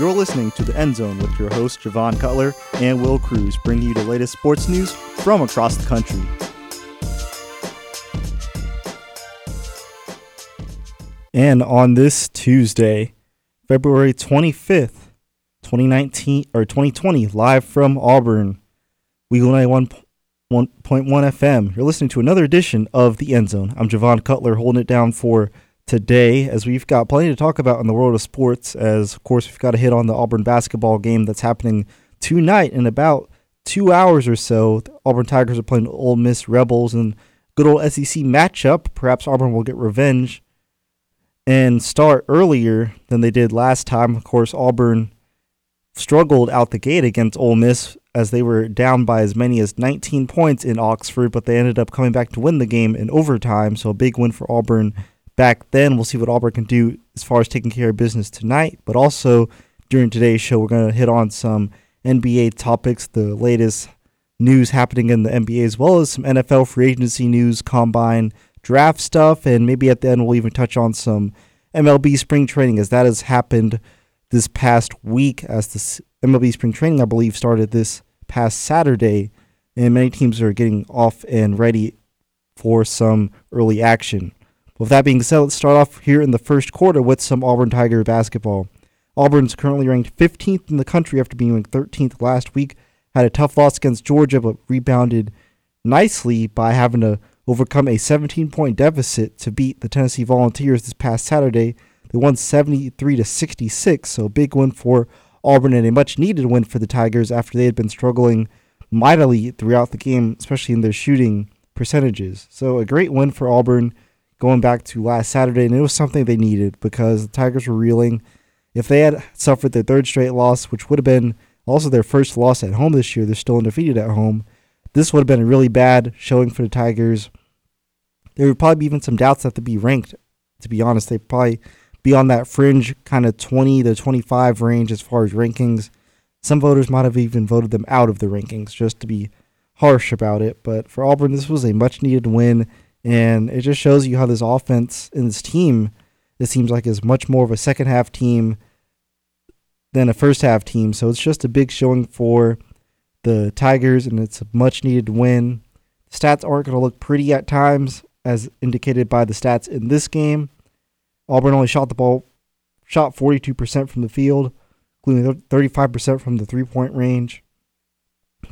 You're listening to The End Zone with your hosts Jovan Cutler and Will Cruz, bringing you the latest sports news from across the country. And on this Tuesday, February 25th, 2019 or 2020, live from Auburn, Weagle 91.1 FM. You're listening to another edition of The End Zone. I'm Jovan Cutler holding it down for today as we've got plenty to talk about in the world of sports. As, of course, we've got to hit on the Auburn basketball game that's happening tonight in about two hours or so. The Auburn Tigers are playing Ole Miss Rebels and good old SEC matchup. Perhaps Auburn will get revenge and start earlier than they did last time. Of course, Auburn struggled out the gate against Ole Miss as they were down by as many as 19 points in Oxford, but they ended up coming back to win the game in overtime. So a big win for Auburn back then. We'll see what Auburn can do as far as taking care of business tonight, but also during today's show, we're going to hit on some NBA topics, the latest news happening in the NBA, as well as some NFL free agency news, combine draft stuff, and maybe at the end we'll even touch on some MLB spring training as that has happened this past week. As the MLB spring training, I believe, started this past Saturday, and many teams are getting off and ready for some early action. With that being said, let's start off here in the first quarter with some Auburn Tiger basketball. Auburn's currently ranked 15th in the country after being ranked 13th last week. Had a tough loss against Georgia, but rebounded nicely by having to overcome a 17 point deficit to beat the Tennessee Volunteers this past Saturday. They won 73 to 66, so a big win for Auburn and a much needed win for the Tigers after they had been struggling mightily throughout the game, especially in their shooting percentages. So a great win for Auburn going back to last Saturday, and it was something they needed because the Tigers were reeling. If they had suffered their third straight loss, which would have been also their first loss at home this year, they're still undefeated at home. This would have been a really bad showing for the Tigers. There would probably be even some doubts that they'd be ranked. To be honest, they'd probably be on that fringe kind of 20 to 25 range as far as rankings. Some voters might have even voted them out of the rankings just to be harsh about it. But for Auburn, this was a much needed win. And it just shows you how this offense and this team, it seems like, is much more of a second half team than a first half team. So it's just a big showing for the Tigers, and it's a much needed win. Stats aren't going to look pretty at times, as indicated by the stats in this game. Auburn only shot the ball, shot 42% from the field, including 35% from the three point range.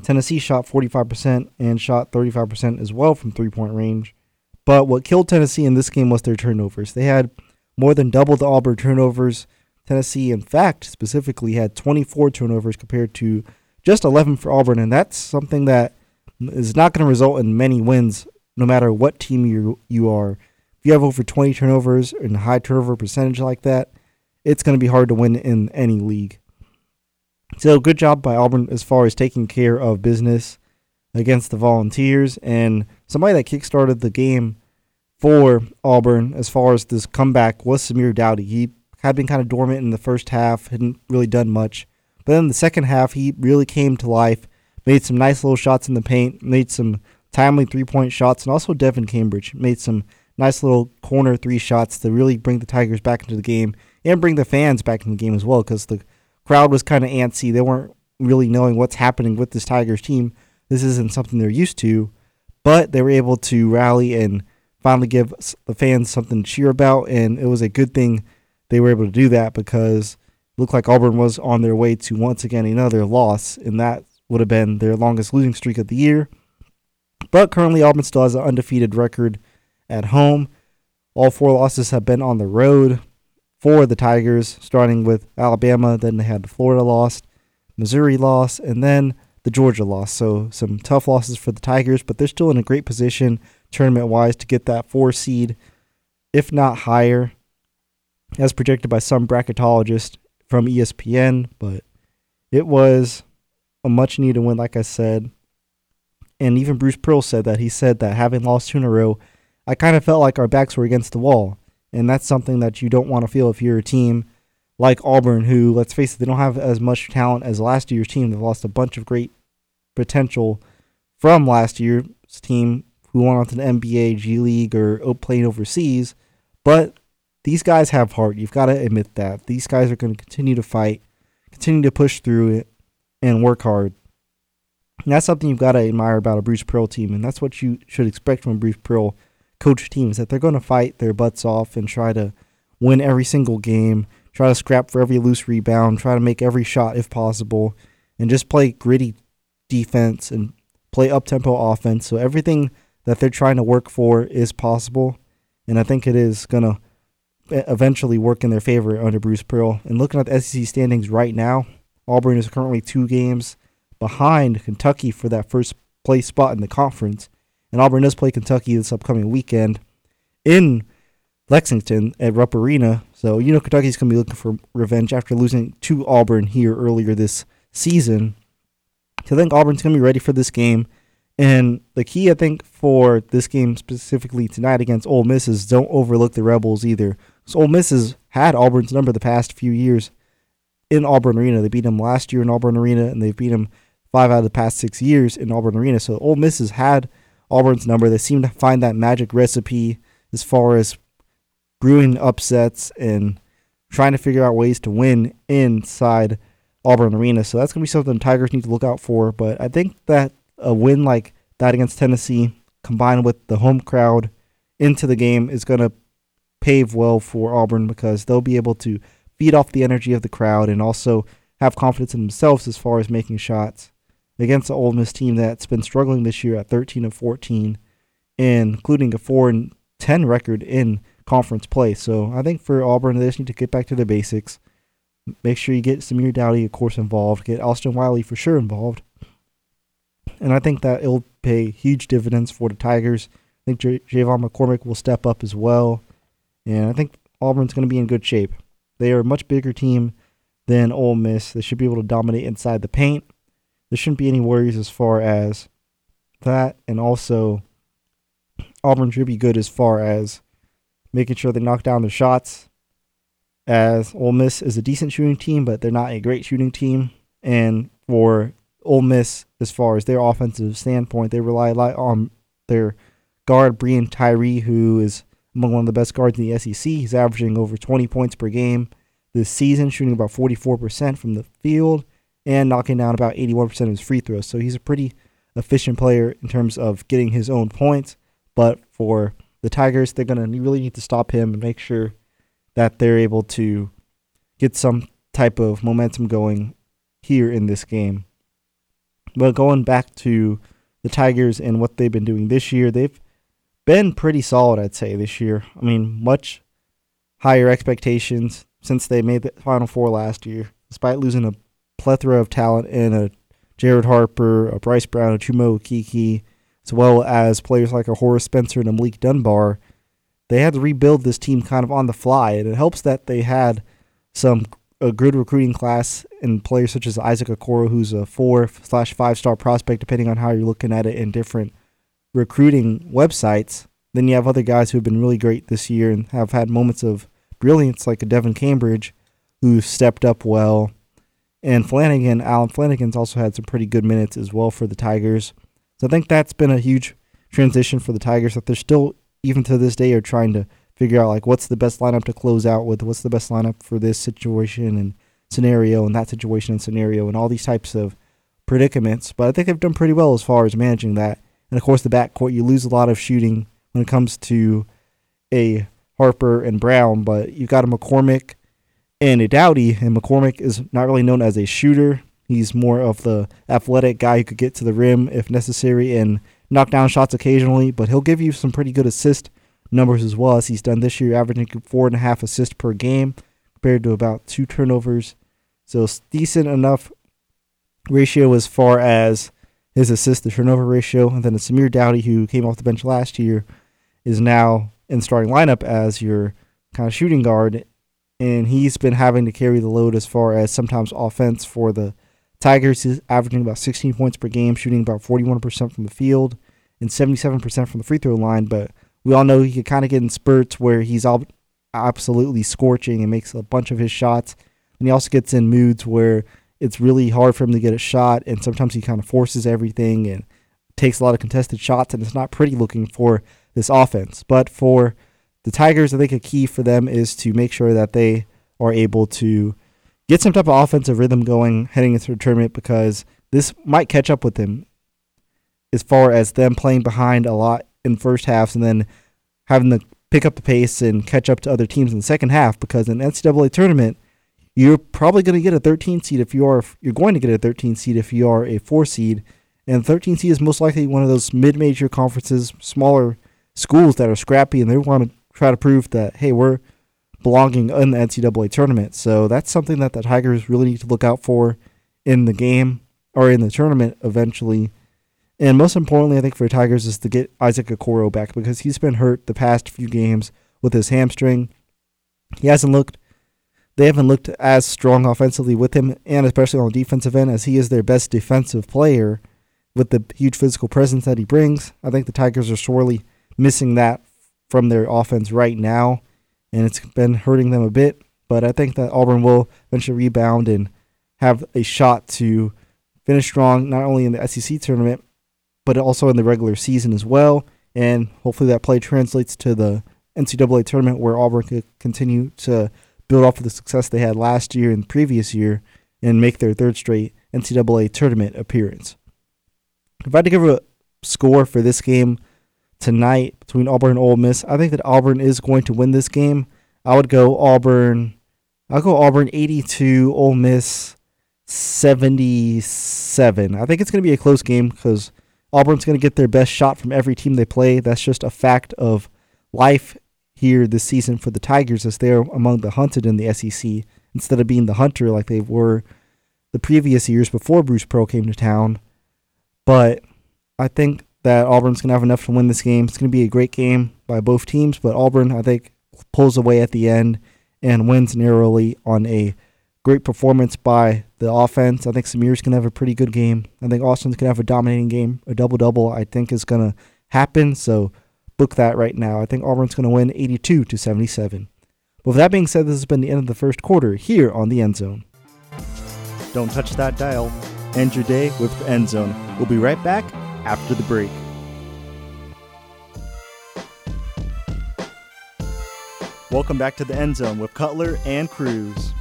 Tennessee shot 45% and shot 35% as well from three point range. But what killed Tennessee in this game was their turnovers. They had more than double the Auburn turnovers. Tennessee, in fact, specifically had 24 turnovers compared to just 11 for Auburn, and that's something that is not going to result in many wins, no matter what team you you are. If you have over 20 turnovers and a high turnover percentage like that, it's going to be hard to win in any league. So, good job by Auburn as far as taking care of business against the Volunteers, and somebody that kickstarted the game for Auburn as far as this comeback was Samir Doughty. He had been kind of dormant in the first half, hadn't really done much. But then the second half, he really came to life, made some nice little shots in the paint, made some timely three point shots, and also Devin Cambridge made some nice little corner three shots to really bring the Tigers back into the game and bring the fans back in the game as well because the crowd was kind of antsy. They weren't really knowing what's happening with this Tigers team. This isn't something they're used to, but they were able to rally and finally give the fans something to cheer about. And it was a good thing they were able to do that because it looked like Auburn was on their way to once again another loss, and that would have been their longest losing streak of the year. But currently, Auburn still has an undefeated record at home. All four losses have been on the road for the Tigers, starting with Alabama. Then they had the Florida lost, Missouri lost, and then the Georgia loss. So some tough losses for the Tigers, but they're still in a great position tournament wise to get that four seed, if not higher, as projected by some bracketologists from ESPN. But it was a much needed win, like I said. And even Bruce Pearl said that. He said that having lost two in a row, I kind of felt like our backs were against the wall. And that's something that you don't want to feel if you're a team like Auburn, who, let's face it, they don't have as much talent as last year's team. They've lost a bunch of great potential from last year's team who went on to the NBA, G League, or playing overseas. But these guys have heart. You've got to admit that. These guys are going to continue to fight, continue to push through it and work hard. And that's something you've got to admire about a Bruce Pearl team, and that's what you should expect from a Bruce Pearl coach team is that they're going to fight their butts off and try to win every single game, try to scrap for every loose rebound, try to make every shot if possible, and just play gritty defense and play up tempo offense. So everything that they're trying to work for is possible, and I think it is going to eventually work in their favor under Bruce Pearl. And looking at the SEC standings right now, Auburn is currently two games behind Kentucky for that first place spot in the conference. And Auburn does play Kentucky this upcoming weekend in Lexington at Rupp Arena. So, you know, Kentucky's going to be looking for revenge after losing to Auburn here earlier this season. I think Auburn's going to be ready for this game. And the key, I think, for this game specifically tonight against Ole Miss is don't overlook the Rebels either. So Ole Miss has had Auburn's number the past few years in Auburn Arena. They beat them last year in Auburn Arena, and they've beat them five out of the past six years in Auburn Arena. So Ole Miss has had Auburn's number. They seem to find that magic recipe as far as brewing upsets and trying to figure out ways to win inside Auburn Arena. So that's going to be something the Tigers need to look out for. But I think that a win like that against Tennessee, combined with the home crowd into the game, is going to pave well for Auburn because they'll be able to feed off the energy of the crowd and also have confidence in themselves as far as making shots against the Ole Miss team that's been struggling this year at 13 and 14, including a 4 and 10 record in conference play. So I think for Auburn, they just need to get back to the basics. Make sure you get Samir Doughty, of course, involved. Get Austin Wiley for sure involved. And I think that it'll pay huge dividends for the Tigers. I think J- J'Von McCormick will step up as well. And I think Auburn's going to be in good shape. They are a much bigger team than Ole Miss. They should be able to dominate inside the paint. There shouldn't be any worries as far as that. And also, Auburn should be good as far as making sure they knock down their shots. As Ole Miss is a decent shooting team, but they're not a great shooting team. And for Ole Miss, as far as their offensive standpoint, they rely a lot on their guard, Breein Tyree, who is among one of the best guards in the SEC. He's averaging over 20 points per game this season, shooting about 44% from the field and knocking down about 81% of his free throws. So he's a pretty efficient player in terms of getting his own points. But for the Tigers, they're going to really need to stop him and make sure that they're able to get some type of momentum going here in this game. But going back to the Tigers and what they've been doing this year, they've been pretty solid, I'd say, this year. I mean, much higher expectations since they made the Final Four last year, despite losing a plethora of talent in a Jared Harper, a Bryce Brown, a Chuma Okeke, as well as players like a Horace Spencer and a Malik Dunbar. They had to rebuild this team kind of on the fly, and it helps that they had some a good recruiting class and players such as Isaac Okoro, who's a four slash five star prospect, depending on how you're looking at it in different recruiting websites. Then you have other guys who have been really great this year and have had moments of brilliance, like a Devin Cambridge, who stepped up well. And Flanigan, Allen Flanigan's also had some pretty good minutes as well for the Tigers. So I think that's been a huge transition for the Tigers that they're still, even to this day, are trying to figure out like what's the best lineup to close out with, what's the best lineup for this situation and scenario and that situation and scenario and all these types of predicaments. But I think they've done pretty well as far as managing that. And of course, the backcourt, you lose a lot of shooting when it comes to a Harper and Brown, but you've got a McCormick and a Doughty, and McCormick is not really known as a shooter. He's more of the athletic guy who could get to the rim if necessary and knock down shots occasionally, but he'll give you some pretty good assist numbers as well as he's done this year, averaging four and a half assists per game compared to about two turnovers. So it's decent enough ratio as far as his assist to turnover ratio. And then Samir Doughty, who came off the bench last year, is now in starting lineup as your kind of shooting guard. And he's been having to carry the load as far as sometimes offense for the Tigers. is averaging about 16 points per game, shooting about 41% from the field and 77% from the free throw line. But we all know he can kind of get in spurts where he's all absolutely scorching and makes a bunch of his shots. And he also gets in moods where it's really hard for him to get a shot, and sometimes he kind of forces everything and takes a lot of contested shots, and it's not pretty looking for this offense. But for the Tigers, I think a key for them is to make sure that they are able to get some type of offensive rhythm going heading into the tournament because this might catch up with them as far as them playing behind a lot in first halves and then having to pick up the pace and catch up to other teams in the second half because in NCAA tournament you're probably going to get a 13 seed if you are you're going to get a 13 seed if you are a 4 seed. And 13 seed is most likely one of those mid-major conferences smaller schools that are scrappy and they want to try to prove that hey we're belonging in the NCAA tournament so that's something that the Tigers really need to look out for in the game or in the tournament eventually and most importantly, I think for the Tigers is to get Isaac Okoro back because he's been hurt the past few games with his hamstring. He hasn't looked they haven't looked as strong offensively with him and especially on the defensive end as he is their best defensive player with the huge physical presence that he brings. I think the Tigers are sorely missing that from their offense right now and it's been hurting them a bit, but I think that Auburn will eventually rebound and have a shot to finish strong not only in the SEC tournament but also in the regular season as well. And hopefully that play translates to the NCAA tournament where Auburn could continue to build off of the success they had last year and previous year and make their third straight NCAA tournament appearance. If I had to give a score for this game tonight between Auburn and Ole Miss, I think that Auburn is going to win this game. I would go Auburn. I'll go Auburn 82, Ole Miss 77. I think it's going to be a close game because Auburn's going to get their best shot from every team they play. That's just a fact of life here this season for the Tigers as they're among the hunted in the SEC instead of being the hunter like they were the previous years before Bruce Pearl came to town. But I think that Auburn's going to have enough to win this game. It's going to be a great game by both teams, but Auburn, I think, pulls away at the end and wins narrowly on a great performance by the offense. I think Samir's going to have a pretty good game. I think Austin's going to have a dominating game. A double double, I think, is going to happen. So book that right now. I think Auburn's going to win 82 to 77. But With that being said, this has been the end of the first quarter here on the End Zone. Don't touch that dial. End your day with the End Zone. We'll be right back after the break. Welcome back to the End Zone with Cutler and Cruz.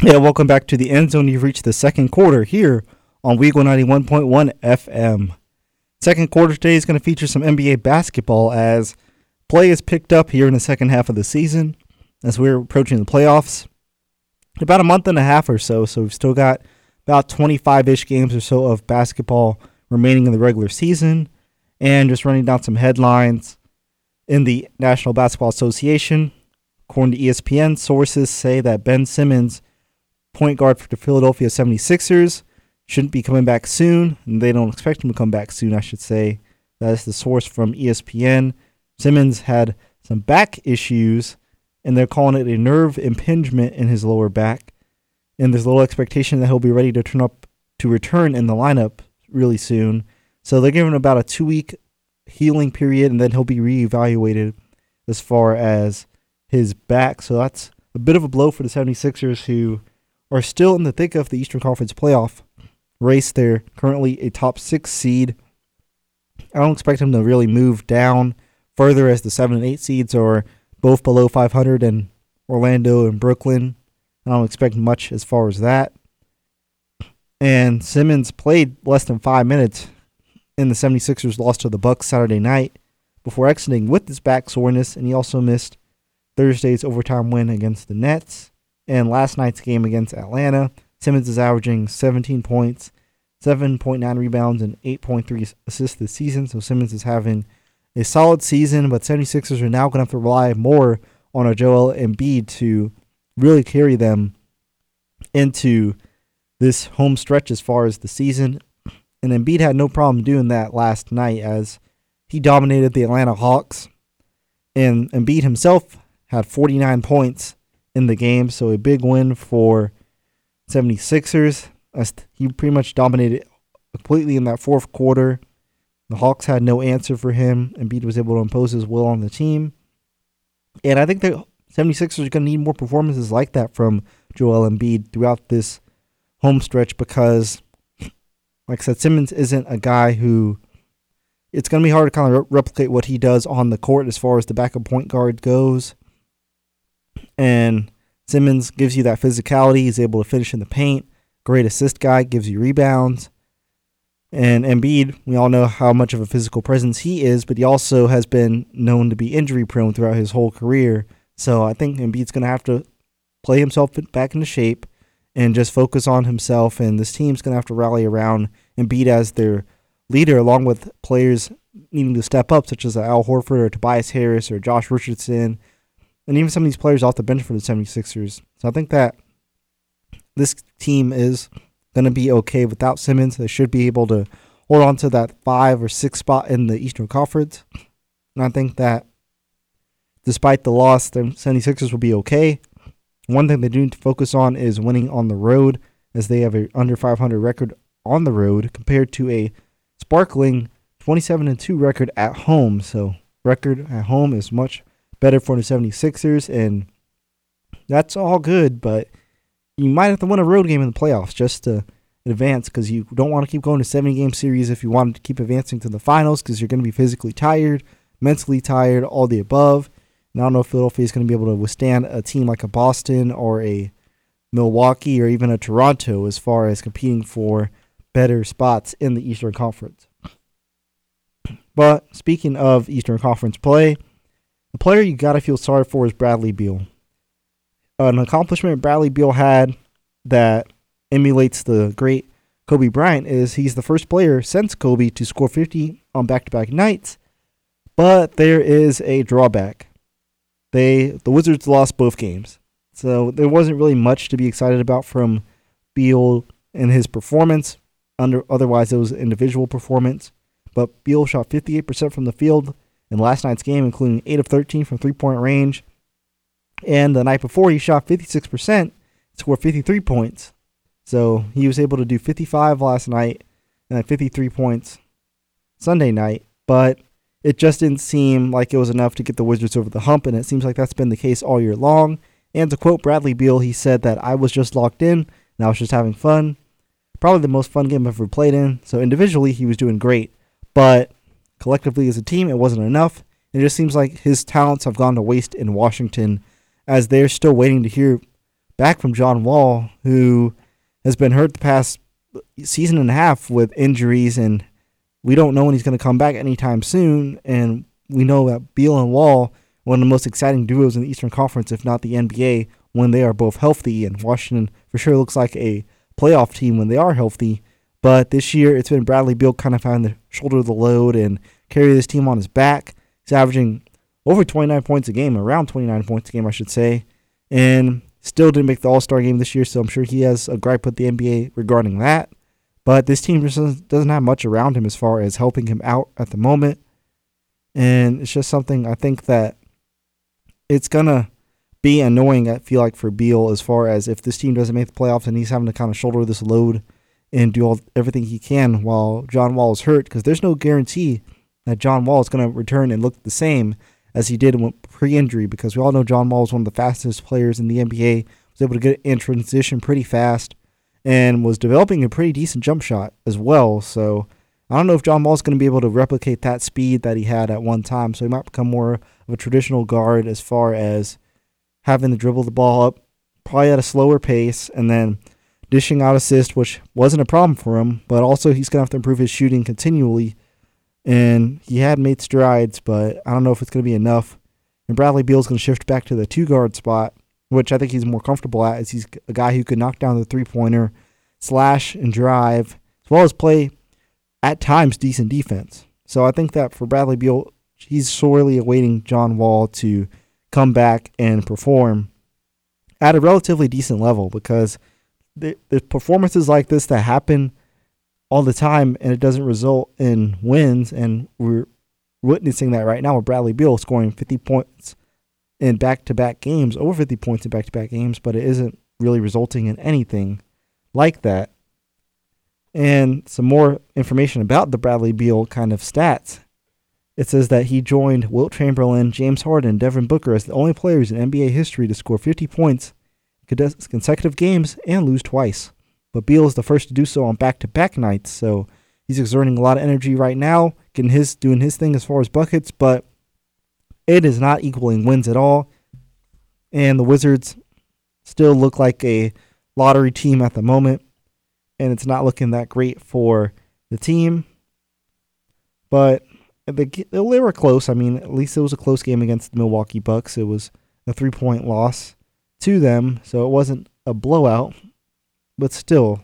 Yeah, welcome back to the end zone. You've reached the second quarter here on Weagle 91.1 FM. Second quarter today is going to feature some NBA basketball as play is picked up here in the second half of the season as we're approaching the playoffs. About a month and a half or so, so we've still got about 25 ish games or so of basketball remaining in the regular season. And just running down some headlines in the National Basketball Association. According to ESPN, sources say that Ben Simmons point guard for the Philadelphia 76ers. Shouldn't be coming back soon, and they don't expect him to come back soon, I should say. That is the source from ESPN. Simmons had some back issues, and they're calling it a nerve impingement in his lower back. And there's a little expectation that he'll be ready to turn up to return in the lineup really soon. So they're giving him about a two week healing period, and then he'll be reevaluated as far as his back. So that's a bit of a blow for the 76ers, who are still in the thick of the Eastern Conference playoff race. They're currently a top six seed. I don't expect them to really move down further as the seven and eight seeds are both below 500 and Orlando and Brooklyn. I don't expect much as far as that. And Simmons played less than five minutes in the 76ers loss to the Bucks Saturday night before exiting with his back soreness, and he also missed Thursday's overtime win against the Nets. And last night's game against Atlanta, Simmons is averaging 17 points, 7.9 rebounds, and 8.3 assists this season. So Simmons is having a solid season, but 76ers are now going to have to rely more on a Joel Embiid to really carry them into this home stretch as far as the season. And Embiid had no problem doing that last night as he dominated the Atlanta Hawks. And Embiid himself had 49 points in the game. So a big win for 76ers. He pretty much dominated completely in that fourth quarter. The Hawks had no answer for him. Embiid was able to impose his will on the team. And I think the 76ers are going to need more performances like that from Joel Embiid throughout this home stretch because, like I said, Simmons isn't a guy who it's going to be hard to kind of re- replicate what he does on the court as far as the backup point guard goes. And Simmons gives you that physicality. He's able to finish in the paint. Great assist guy, gives you rebounds. And Embiid, we all know how much of a physical presence he is, but he also has been known to be injury prone throughout his whole career. So I think Embiid's going to have to play himself back into shape and just focus on himself. And this team's going to have to rally around Embiid as their leader, along with players needing to step up, such as Al Horford or Tobias Harris or Josh Richardson, and even some of these players off the bench for the 76ers. So I think that this team is going to be okay without Simmons. They should be able to hold on to that five or six spot in the Eastern Conference. And I think that despite the loss, the 76ers will be okay. One thing they do need to focus on is winning on the road, as they have a under 500 record on the road compared to a sparkling 27 and 2 record at home. So record at home is much better for the 76ers and that's all good, but you might have to win a road game in the playoffs just to advance because you don't want to keep going to 70 game series if you want to keep advancing to the finals because you're going to be physically tired, mentally tired, all the above. And I don't know if Philadelphia is going to be able to withstand a team like a Boston or a Milwaukee or even a Toronto as far as competing for better spots in the Eastern Conference. But speaking of Eastern Conference play, the player you got to feel sorry for is Bradley Beal. An accomplishment Bradley Beal had that emulates the great Kobe Bryant is he's the first player since Kobe to score 50 on back-to-back nights. But there is a drawback. They the Wizards lost both games. So there wasn't really much to be excited about from Beal and his performance. Under otherwise, it was individual performance. But Beal shot 58% from the field in last night's game, including 8 of 13 from three point range. And the night before, he shot 56%, scored 53 points. So he was able to do 55 last night and 53 points Sunday night. But it just didn't seem like it was enough to get the Wizards over the hump, and it seems like that's been the case all year long. And to quote Bradley Beal, he said that I was just locked in and I was just having fun. Probably the most fun game I've ever played in. So individually, he was doing great. But collectively as a team, it wasn't enough. It just seems like his talents have gone to waste in Washington as they're still waiting to hear back from John Wall, who has been hurt the past season and a half with injuries, and we don't know when he's going to come back anytime soon. And we know that Beal and Wall, one of the most exciting duos in the Eastern Conference, if not the NBA, when they are both healthy. And Washington for sure looks like a playoff team when they are healthy. But this year, it's been Bradley Beal kind of having to shoulder of the load and carry this team on his back. He's averaging over 29 points a game, around 29 points a game, I should say, and still didn't make the All Star game this year. So I'm sure he has a gripe with the NBA regarding that. But this team just doesn't have much around him as far as helping him out at the moment. And it's just something I think that it's going to be annoying, I feel like, for Beal as far as if this team doesn't make the playoffs and he's having to kind of shoulder this load and do all everything he can while John Wall is hurt because there's no guarantee that John Wall is going to return and look the same as he did pre-injury because we all know John Wall is one of the fastest players in the NBA. Was able to get in transition pretty fast and was developing a pretty decent jump shot as well. So I don't know if John Wall is going to be able to replicate that speed that he had at one time. So he might become more of a traditional guard as far as having to dribble the ball up, probably at a slower pace, and then dishing out assists, which wasn't a problem for him, but also he's going to have to improve his shooting continually. And he had made strides, but I don't know if it's going to be enough. And Bradley Beal's going to shift back to the two guard spot, which I think he's more comfortable at, as he's a guy who could knock down the three pointer, slash, and drive, as well as play at times decent defense. So I think that for Bradley Beal, he's sorely awaiting John Wall to come back and perform at a relatively decent level because the performances like this that happen all the time and it doesn't result in wins. And we're witnessing that right now with Bradley Beal scoring 50 points in back to back games, over 50 points in back to back games, but it isn't really resulting in anything like that. And some more information about the Bradley Beal kind of stats. It says that he joined Wilt Chamberlain, James Harden, Devin Booker as the only players in NBA history to score 50 points consecutive games and lose twice. But Beal is the first to do so on back to back nights, so He's exerting a lot of energy right now, getting his doing his thing as far as buckets, but it is not equaling wins at all. And the Wizards still look like a lottery team at the moment, and it's not looking that great for the team. But they, they were close. I mean, at least it was a close game against the Milwaukee Bucks. It was a three point loss to them, so it wasn't a blowout. But still,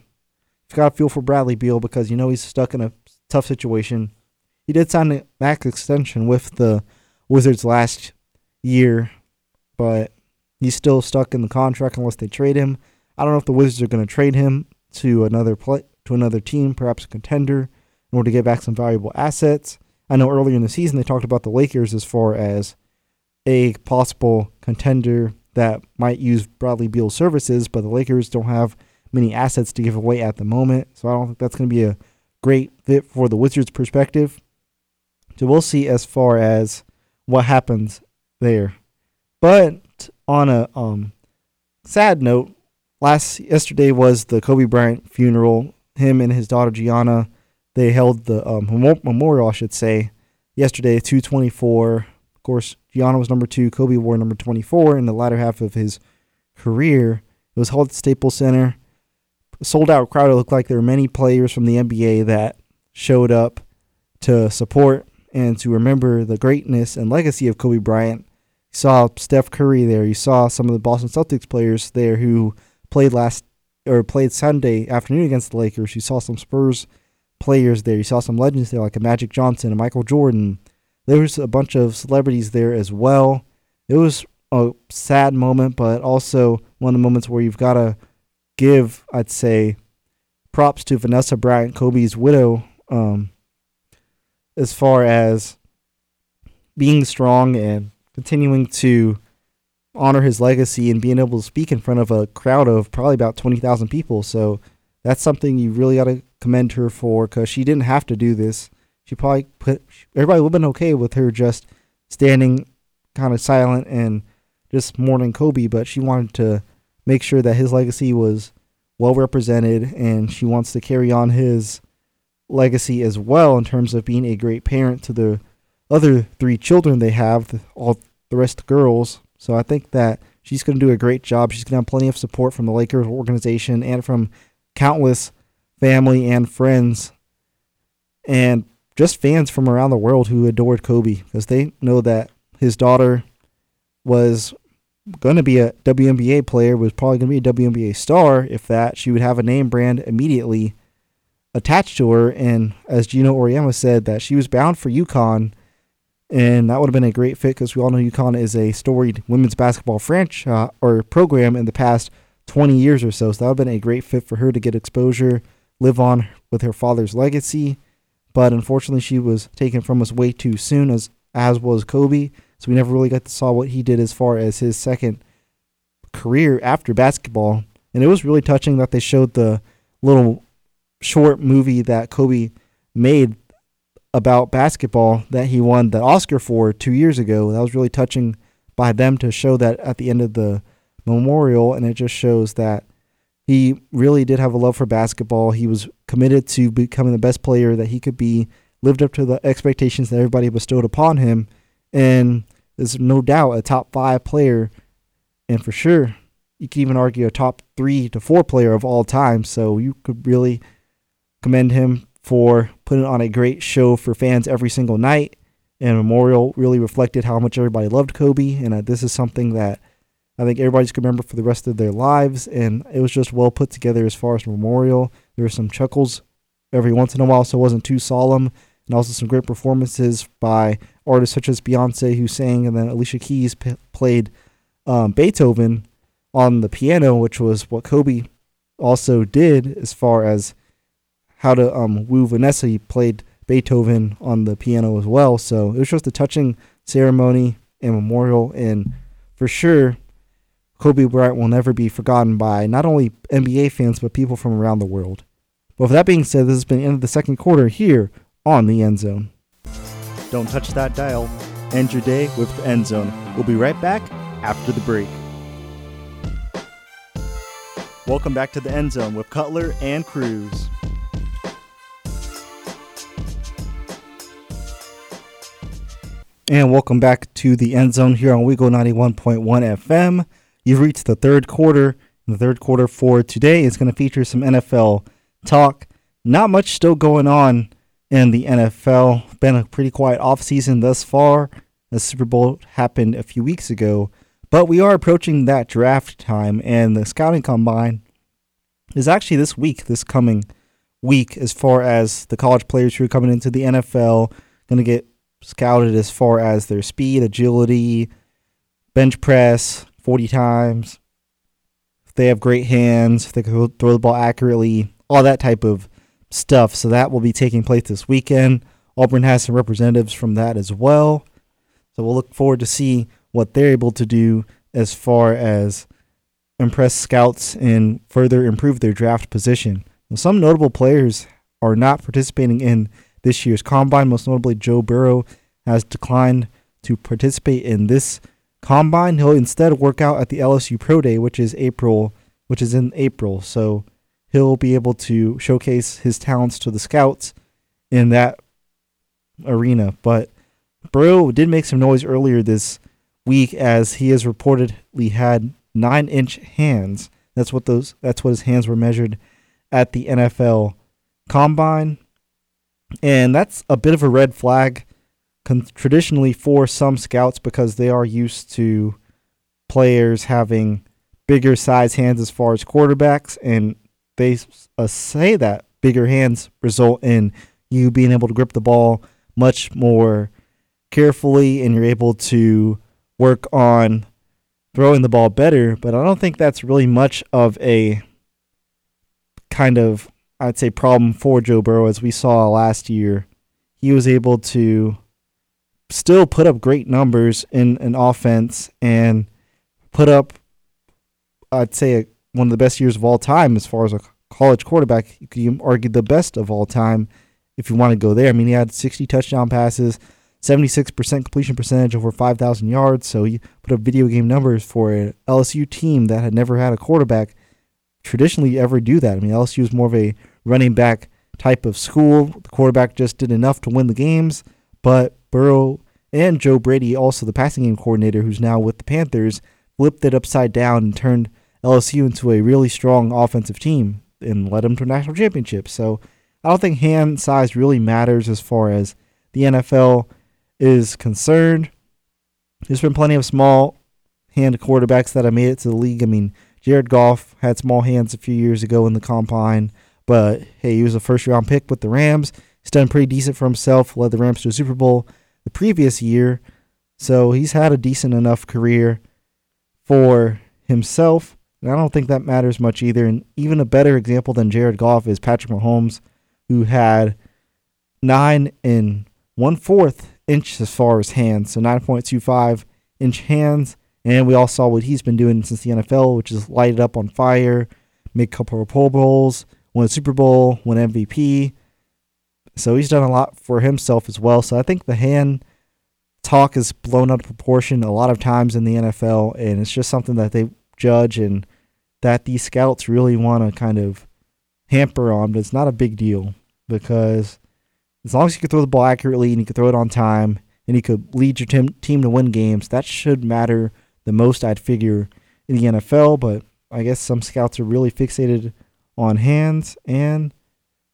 you've got to feel for Bradley Beal because you know he's stuck in a tough situation. He did sign a max extension with the Wizards last year, but he's still stuck in the contract unless they trade him. I don't know if the Wizards are going to trade him to another play, to another team, perhaps a contender, in order to get back some valuable assets. I know earlier in the season they talked about the Lakers as far as a possible contender that might use Bradley Beal's services, but the Lakers don't have many assets to give away at the moment, so I don't think that's going to be a great fit for the Wizards' perspective. So we'll see as far as what happens there. But on a um, sad note, last yesterday was the Kobe Bryant funeral. Him and his daughter Gianna, they held the um, memorial, I should say, yesterday, 224. Of course, Gianna was number two, Kobe wore number 24 in the latter half of his career. It was held at Staples Center. Sold out crowd. It looked like there were many players from the NBA that showed up to support and to remember the greatness and legacy of Kobe Bryant. You saw Steph Curry there. You saw some of the Boston Celtics players there who played last or played Sunday afternoon against the Lakers. You saw some Spurs players there. You saw some legends there like a Magic Johnson and Michael Jordan. There was a bunch of celebrities there as well. It was a sad moment, but also one of the moments where you've got to give, I'd say, props to Vanessa Bryant, Kobe's widow, um, as far as being strong and continuing to honor his legacy and being able to speak in front of a crowd of probably about 20,000 people. So that's something you really got to commend her for because she didn't have to do this. She probably put, everybody would have been okay with her just standing kind of silent and just mourning Kobe, but she wanted to make sure that his legacy was well represented and she wants to carry on his legacy as well in terms of being a great parent to the other three children they have, all the rest girls. So I think that she's going to do a great job. She's going to have plenty of support from the Lakers organization and from countless family and friends and just fans from around the world who adored Kobe because they know that his daughter was going to be a WNBA player, was probably going to be a WNBA star. If that, she would have a name brand immediately attached to her. And as Geno Auriemma said, that she was bound for UConn, and that would have been a great fit because we all know UConn is a storied women's basketball franchise uh, or program in the past 20 years or so. So that would have been a great fit for her to get exposure, live on with her father's legacy. But unfortunately, she was taken from us way too soon, as as was Kobe. So we never really got to saw what he did as far as his second career after basketball. And it was really touching that they showed the little short movie that Kobe made about basketball that he won the Oscar for two years ago. That was really touching by them to show that at the end of the memorial, and it just shows that he really did have a love for basketball. He was committed to becoming the best player that he could be, lived up to the expectations that everybody bestowed upon him, and is no doubt a top five player, and for sure, you could even argue a top three to four player of all time. So you could really commend him for putting on a great show for fans every single night. And Memorial really reflected how much everybody loved Kobe, and uh, this is something that I think everybody's gonna remember for the rest of their lives. And it was just well put together as far as Memorial. There were some chuckles every once in a while, so it wasn't too solemn, and also some great performances by artists such as Beyonce, who sang, and then Alicia Keys p- played um, Beethoven on the piano, which was what Kobe also did as far as how to um, woo Vanessa. He played Beethoven on the piano as well. So it was just a touching ceremony and memorial. And for sure, Kobe Bryant will never be forgotten by not only NBA fans, but people from around the world. But with that being said, this has been the end of the second quarter here on the End Zone. Don't touch that dial. End your day with the End Zone. We'll be right back after the break. Welcome back to the End Zone with Cutler and Cruz. And welcome back to the End Zone here on Weagle 91.1 FM. You've reached the third quarter. The third quarter for today is going to feature some NFL talk. Not much still going on in the NFL. Been a pretty quiet offseason thus far. The Super Bowl happened a few weeks ago, but we are approaching that draft time, and the scouting combine is actually this week, this coming week, as far as the college players who are coming into the NFL, going to get scouted as far as their speed, agility, bench press 40 times. If they have great hands, they can throw the ball accurately, all that type of stuff. So that will be taking place this weekend. Auburn has some representatives from that as well. So we'll look forward to see what they're able to do as far as impress scouts and further improve their draft position. Some notable players are not participating in this year's combine. Most notably, Joe Burrow has declined to participate in this combine. He'll instead work out at the LSU Pro Day, which is April, which is in April. So he'll be able to showcase his talents to the scouts in that arena. But Burrow did make some noise earlier this week as he has reportedly had nine inch hands. That's what those that's what his hands were measured at the NFL combine. And that's a bit of a red flag con- traditionally for some scouts because they are used to players having bigger size hands as far as quarterbacks and they uh, say that bigger hands result in you being able to grip the ball much more carefully and you're able to work on throwing the ball better but I don't think that's really much of a kind of I'd say problem for Joe Burrow as we saw last year. He was able to still put up great numbers in an offense and put up I'd say a, one of the best years of all time as far as a college quarterback. You could argue the best of all time if you want to go there. I mean, he had 60 touchdown passes, 76% completion percentage over 5,000 yards. So he put up video game numbers for an LSU team that had never had a quarterback traditionally ever do that. I mean, LSU is more of a running back type of school. The quarterback just did enough to win the games, but Burrow and Joe Brady, also the passing game coordinator who's now with the Panthers, flipped it upside down and turned LSU into a really strong offensive team and led them to a national championship. So I don't think hand size really matters as far as the NFL is concerned. There's been plenty of small hand quarterbacks that have made it to the league. I mean, Jared Goff had small hands a few years ago in the combine, but hey, he was a first round pick with the Rams. He's done pretty decent for himself, led the Rams to a Super Bowl the previous year. So he's had a decent enough career for himself. And I don't think that matters much either. And even a better example than Jared Goff is Patrick Mahomes, who had nine and one fourth inch as far as hands, so 9.25 inch hands and we all saw what he's been doing since the NFL, which is light it up on fire, make a couple of Pro Bowls, win a Super Bowl, win MVP. So he's done a lot for himself as well. So I think the hand talk is blown out of proportion a lot of times in the NFL, and it's just something that they judge and that these scouts really want to kind of hamper on. But it's not a big deal because as long as you can throw the ball accurately and you can throw it on time and you could lead your team team to win games, that should matter the most I'd figure in the NFL, but I guess some scouts are really fixated on hands, and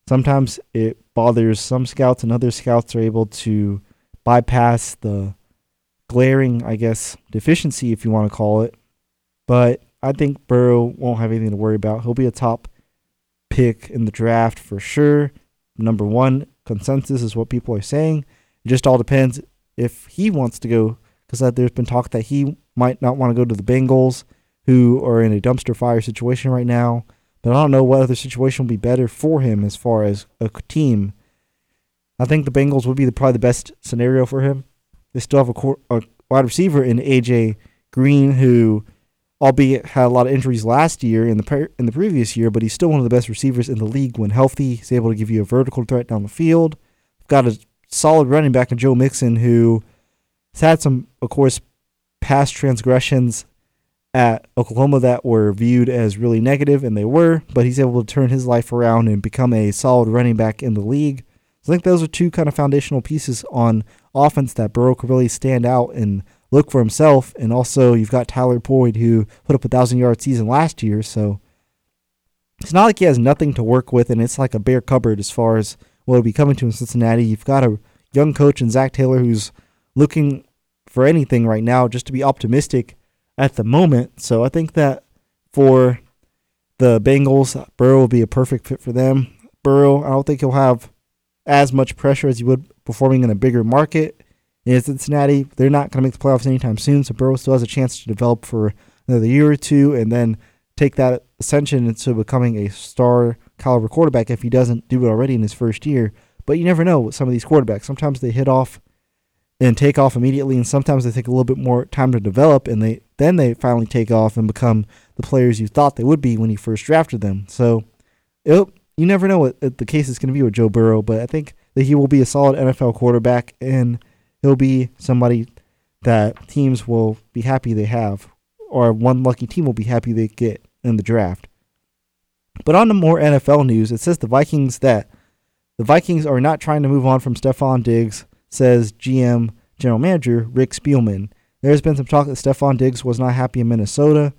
sometimes it bothers some scouts, and other scouts are able to bypass the glaring, I guess, deficiency, if you want to call it. But I think Burrow won't have anything to worry about. He'll be a top pick in the draft for sure. Number one consensus is what people are saying. It just all depends if he wants to go, because there's been talk that he might not want to go to the Bengals, who are in a dumpster fire situation right now. But I don't know what other situation will be better for him as far as a team. I think the Bengals would be the, probably the best scenario for him. They still have a, a wide receiver in AJ Green, who, albeit had a lot of injuries last year in the pre- in the previous year, but he's still one of the best receivers in the league when healthy. He's able to give you a vertical threat down the field. Got a solid running back in Joe Mixon, who has had some, of course, past transgressions at Oklahoma that were viewed as really negative, and they were, but he's able to turn his life around and become a solid running back in the league. So I think those are two kind of foundational pieces on offense that Burrow could really stand out and look for himself. And also, you've got Tyler Boyd, who put up a thousand yard season last year. So it's not like he has nothing to work with, and it's like a bare cupboard as far as what will be coming to in Cincinnati. You've got a young coach in Zac Taylor who's looking for anything right now just to be optimistic at the moment. So I think that for the Bengals, Burrow will be a perfect fit for them. Burrow, I don't think he'll have as much pressure as he would performing in a bigger market. In Cincinnati, they're not going to make the playoffs anytime soon, so Burrow still has a chance to develop for another year or two and then take that ascension into becoming a star caliber quarterback if he doesn't do it already in his first year. But you never know with some of these quarterbacks. Sometimes they hit off and take off immediately, and sometimes they take a little bit more time to develop, and they then they finally take off and become the players you thought they would be when you first drafted them. So, it, you never know what uh, the case is going to be with Joe Burrow, but I think that he will be a solid NFL quarterback, and he'll be somebody that teams will be happy they have, or one lucky team will be happy they get in the draft. But on to more NFL news, it says the Vikings that the Vikings are not trying to move on from Stefon Diggs, says GM General Manager Rick Spielman. There's been some talk that Stefon Diggs was not happy in Minnesota.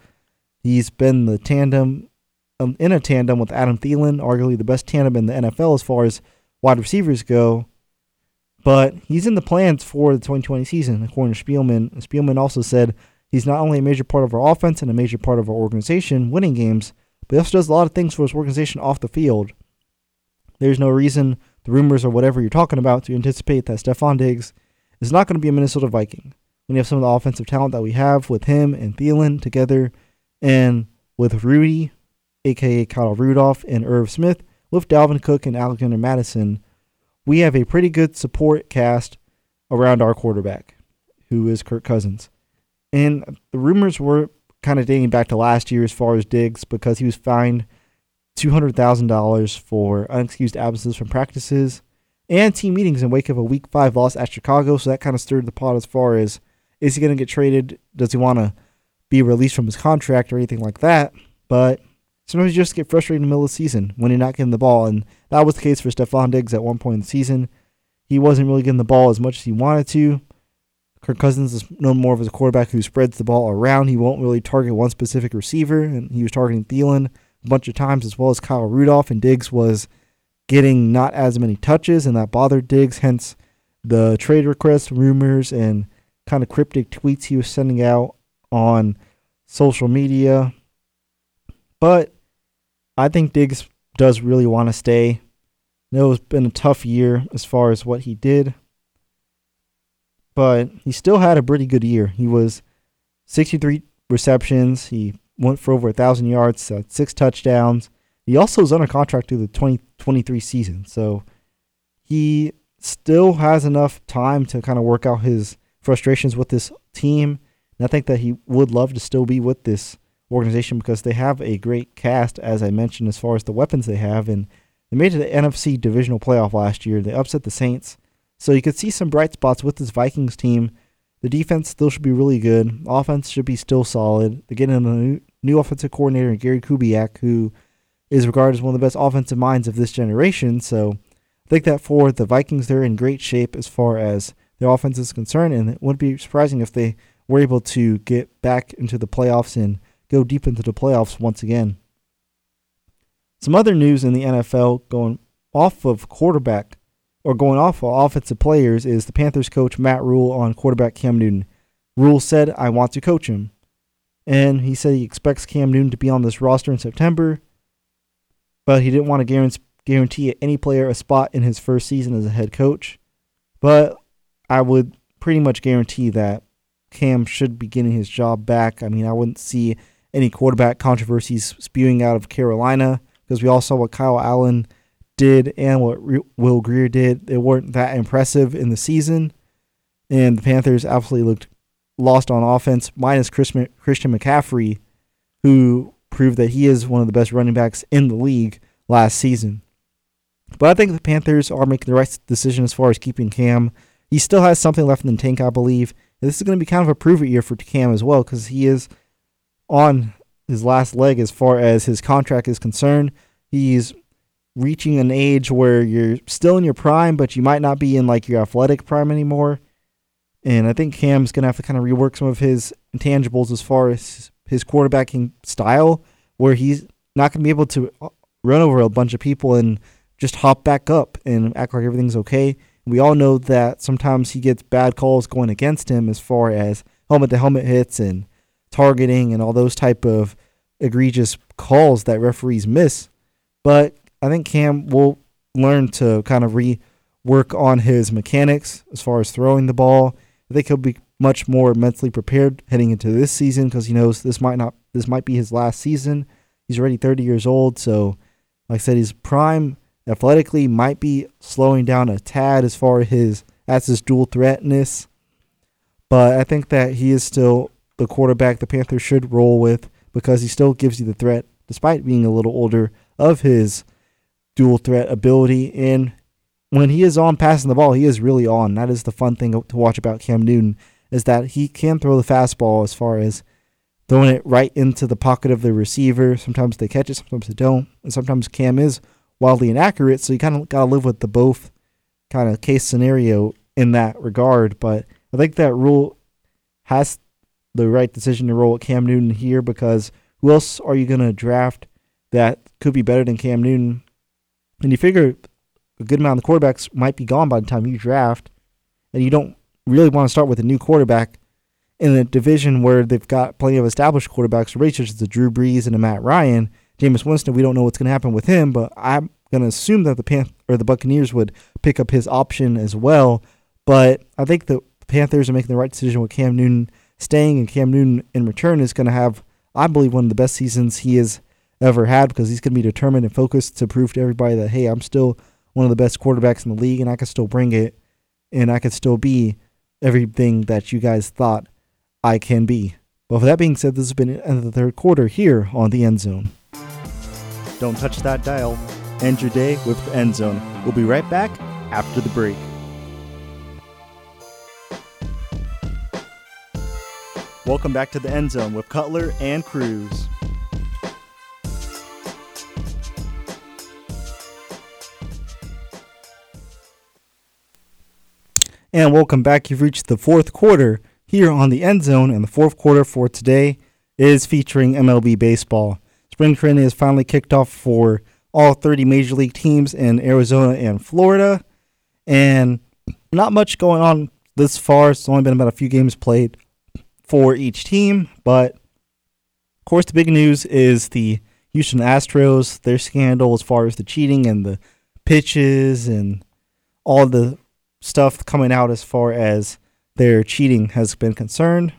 He's been the tandem um, in a tandem with Adam Thielen, arguably the best tandem in the NFL as far as wide receivers go. But he's in the plans for the 2020 season, according to Spielman. Spielman also said he's not only a major part of our offense and a major part of our organization winning games, but he also does a lot of things for his organization off the field. There's no reason, the rumors or whatever you're talking about, to anticipate that Stefon Diggs is not going to be a Minnesota Viking. When you have some of the offensive talent that we have with him and Thielen together, and with Rudy, aka Kyle Rudolph, and Irv Smith, with Dalvin Cook and Alexander Mattison, we have a pretty good support cast around our quarterback, who is Kirk Cousins. And the rumors were kind of dating back to last year as far as Diggs because he was fined $200,000 for unexcused absences from practices and team meetings in wake of a week five loss at Chicago. So that kind of stirred the pot as far as is he going to get traded? Does he want to be released from his contract or anything like that? But sometimes you just get frustrated in the middle of the season when you're not getting the ball. And that was the case for Stefon Diggs at one point in the season. He wasn't really getting the ball as much as he wanted to. Kirk Cousins is known more of as a quarterback who spreads the ball around. He won't really target one specific receiver, and he was targeting Thielen a bunch of times as well as Kyle Rudolph, and Diggs was getting not as many touches, and that bothered Diggs, hence the trade request rumors and kind of cryptic tweets he was sending out on social media. But I think Diggs does really want to stay. I know it's been a tough year as far as what he did but he still had a pretty good year. He was 63 receptions. He went for over a thousand yards, uh, six touchdowns. He also is under contract through the 2023 season, so he still has enough time to kind of work out his frustrations with this team. And I think that he would love to still be with this organization because they have a great cast, as I mentioned, as far as the weapons they have. And they made it to the NFC divisional playoff last year. They upset the Saints. So you could see some bright spots with this Vikings team. The defense still should be really good. Offense should be still solid. They get in a new, new offensive coordinator, Gary Kubiak, who is regarded as one of the best offensive minds of this generation. So I think that for the Vikings, they're in great shape as far as their offense is concerned, and it wouldn't be surprising if they were able to get back into the playoffs and go deep into the playoffs once again. Some other news in the NFL going off of quarterback or going off of offensive players is the Panthers coach Matt Rhule on quarterback Cam Newton. Rhule said, I want to coach him. And he said he expects Cam Newton to be on this roster in September, but he didn't want to guarantee any player a spot in his first season as a head coach. But I would pretty much guarantee that Cam should be getting his job back. I mean, I wouldn't see any quarterback controversies spewing out of Carolina because we all saw what Kyle Allen – did and what Will Grier did, they weren't that impressive in the season. And the Panthers absolutely looked lost on offense, minus Christian McCaffrey, who proved that he is one of the best running backs in the league last season. But I think the Panthers are making the right decision as far as keeping Cam. He still has something left in the tank, I believe. And this is going to be kind of a prove it year for Cam as well because he is on his last leg as far as his contract is concerned. He's reaching an age where you're still in your prime, but you might not be in like your athletic prime anymore. And I think Cam's gonna have to kind of rework some of his intangibles as far as his quarterbacking style, where he's not gonna be able to uh, run over a bunch of people and just hop back up and act like everything's okay. We all know that sometimes he gets bad calls going against him as far as helmet to helmet hits and targeting and all those type of egregious calls that referees miss. But I think Cam will learn to kind of rework on his mechanics as far as throwing the ball. I think he'll be much more mentally prepared heading into this season because he knows this might not this might be his last season. He's already 30 years old, so like I said, he's prime athletically might be slowing down a tad as far as his as his dual threatness. But I think that he is still the quarterback the Panthers should roll with because he still gives you the threat, despite being a little older, of his dual threat ability. And when he is on passing the ball, he is really on. That is the fun thing to watch about Cam Newton is that he can throw the fastball as far as throwing it right into the pocket of the receiver. Sometimes they catch it, sometimes they don't. And sometimes Cam is wildly inaccurate. So you kind of got to live with the both kind of case scenario in that regard. But I think that Rhule has the right decision to roll with Cam Newton here because who else are you going to draft that could be better than Cam Newton? And you figure a good amount of the quarterbacks might be gone by the time you draft, and you don't really want to start with a new quarterback in a division where they've got plenty of established quarterbacks, such as the Drew Brees and the Matt Ryan. Jameis Winston, we don't know what's going to happen with him, but I'm going to assume that the Pan- or the Buccaneers would pick up his option as well. But I think the Panthers are making the right decision with Cam Newton staying, and Cam Newton in return is going to have, I believe, one of the best seasons he has ever had because he's going to be determined and focused to prove to everybody that hey, I'm still one of the best quarterbacks in the league, and I can still bring it, and I can still be everything that you guys thought I can be. But with that being said, this has been the end of the third quarter here on the End Zone. Don't touch that dial. End your day with the End Zone. We'll be right back after the break. Welcome back to the End Zone with Cutler and Cruz. And welcome back. You've reached the fourth quarter here on the End Zone, and the fourth quarter for today is featuring MLB baseball. Spring training has finally kicked off for all 30 major league teams in Arizona and Florida. And not much going on this far. It's only been about a few games played for each team. But of course, the big news is the Houston Astros, their scandal as far as the cheating and the pitches and all the stuff coming out as far as their cheating has been concerned.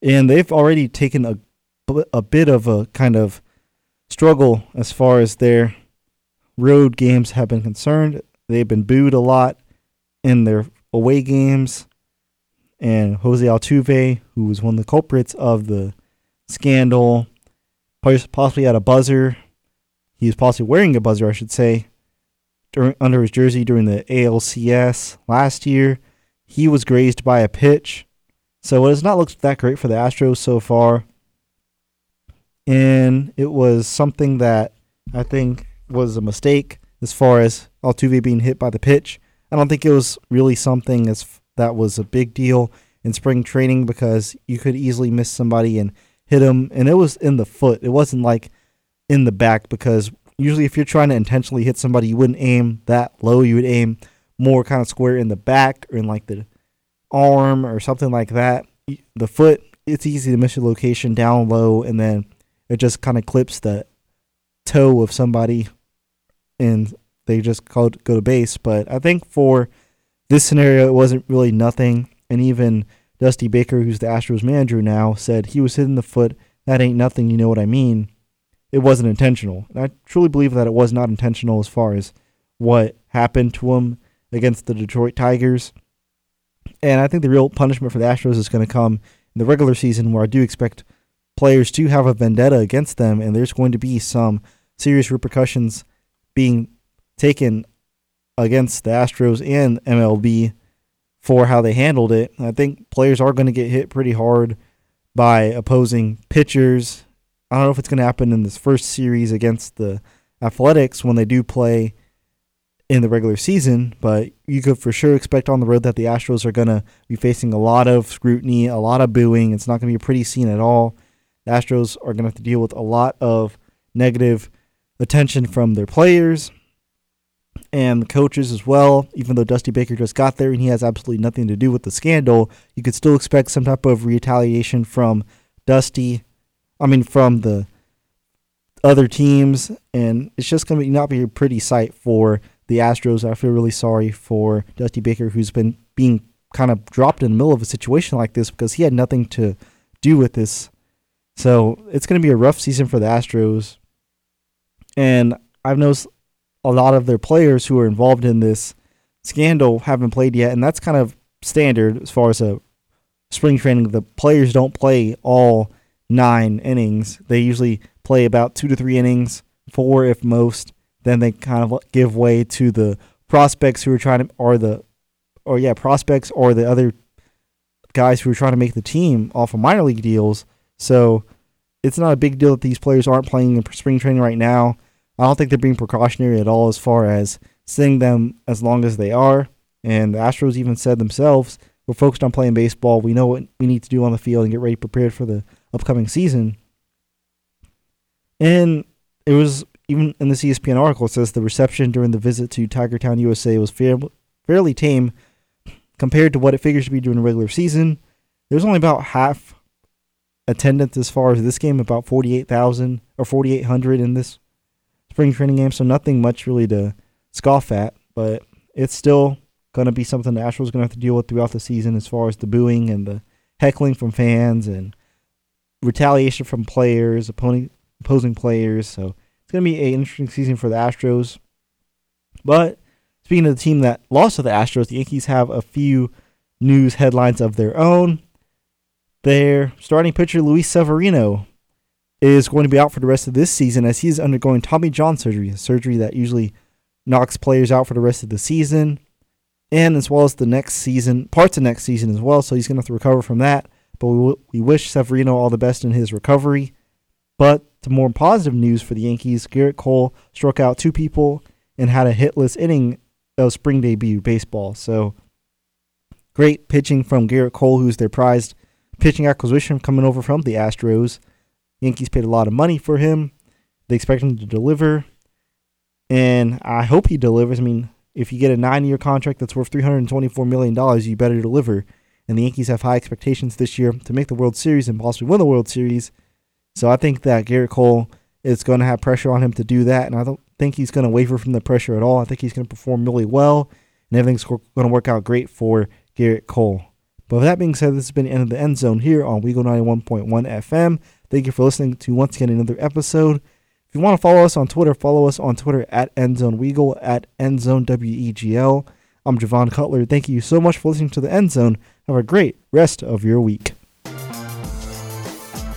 And they've already taken a a bit of a kind of struggle as far as their road games have been concerned. They've been booed a lot in their away games. And Jose Altuve, who was one of the culprits of the scandal, possibly had a buzzer. He was possibly wearing a buzzer, I should say, during, under his jersey during the ALCS last year. He was grazed by a pitch. So it has not looked that great for the Astros so far and it was something that I think was a mistake as far as Altuve being hit by the pitch. I don't think it was really something as that was a big deal in spring training because you could easily miss somebody and hit him, and it was in the foot. It wasn't like in the back because usually if you're trying to intentionally hit somebody, you wouldn't aim that low. You would aim more kind of square in the back or in like the arm or something like that. The foot, it's easy to miss your location down low, and then it just kind of clips the toe of somebody and they just go, go to base. But I think for this scenario, it wasn't really nothing. And even Dusty Baker, who's the Astros manager now, said he was hitting the foot. That ain't nothing. You know what I mean? It wasn't intentional. And I truly believe that it was not intentional as far as what happened to him against the Detroit Tigers. And I think the real punishment for the Astros is going to come in the regular season, where I do expect players to have a vendetta against them, and there's going to be some serious repercussions being taken against the Astros and MLB for how they handled it. I think players are going to get hit pretty hard by opposing pitchers. I don't know if it's going to happen in this first series against the Athletics when they do play in the regular season, but you could for sure expect on the road that the Astros are going to be facing a lot of scrutiny, a lot of booing. It's not going to be a pretty scene at all. The Astros are going to have to deal with a lot of negative attention from their players and the coaches as well. Even though Dusty Baker just got there and he has absolutely nothing to do with the scandal, you could still expect some type of retaliation from Dusty. I mean, from the other teams, and it's just going to not be a pretty sight for the Astros. I feel really sorry for Dusty Baker, who's been being kind of dropped in the middle of a situation like this because he had nothing to do with this. So it's going to be a rough season for the Astros. And I've noticed a lot of their players who are involved in this scandal haven't played yet, and that's kind of standard as far as a spring training. The players don't play all nine innings. They usually play about two to three innings, four if most, then they kind of give way to the prospects who are trying to, or the, or yeah, prospects or the other guys who are trying to make the team off of minor league deals. So it's not a big deal that these players aren't playing in spring training right now. I don't think they're being precautionary at all as far as sitting them as long as they are. And the Astros even said themselves, we're focused on playing baseball. We know what we need to do on the field and get ready prepared for the upcoming season. And it was even in the ESPN article, it says the reception during the visit to Tiger Town, USA was fair, fairly tame compared to what it figures to be during the regular season. There's only about half attendance as far as this game, about 48,000 or 4,800 in this spring training game, so nothing much really to scoff at, but it's still going to be something the Astros going to have to deal with throughout the season as far as the booing and the heckling from fans and retaliation from players, opposing, opposing players. So it's going to be an interesting season for the Astros. But speaking of the team that lost to the Astros, the Yankees have a few news headlines of their own. Their starting pitcher, Luis Severino, is going to be out for the rest of this season as he is undergoing Tommy John surgery, a surgery that usually knocks players out for the rest of the season and as well as the next season, parts of next season as well. So he's going to have to recover from that. But we, w- we wish Severino all the best in his recovery. But to more positive news for the Yankees, Gerrit Cole struck out two people and had a hitless inning of spring debut baseball. So great pitching from Gerrit Cole, who's their prized pitching acquisition coming over from the Astros. Yankees paid a lot of money for him. They expect him to deliver. And I hope he delivers. I mean, if you get a nine year contract that's worth $324 million, you better deliver. And the Yankees have high expectations this year to make the World Series and possibly win the World Series. So I think that Gerrit Cole is going to have pressure on him to do that, and I don't think he's going to waver from the pressure at all. I think he's going to perform really well, and everything's going to work out great for Gerrit Cole. But with that being said, this has been the end of the end zone here on Weagle 91.1 FM. Thank you for listening to once again another episode. If you want to follow us on Twitter, follow us on Twitter at EndZoneWeagle, at EndZoneWEGL. I'm Jovan Cutler. Thank you so much for listening to the End Zone. Have a great rest of your week.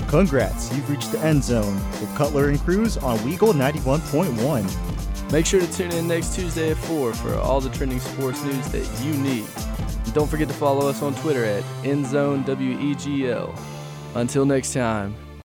Congrats, you've reached the end zone with Cutler and Cruz on Weagle 91.1. Make sure to tune in next Tuesday at 4 for all the trending sports news that you need. And don't forget to follow us on Twitter at EndZoneWEGL. Until next time,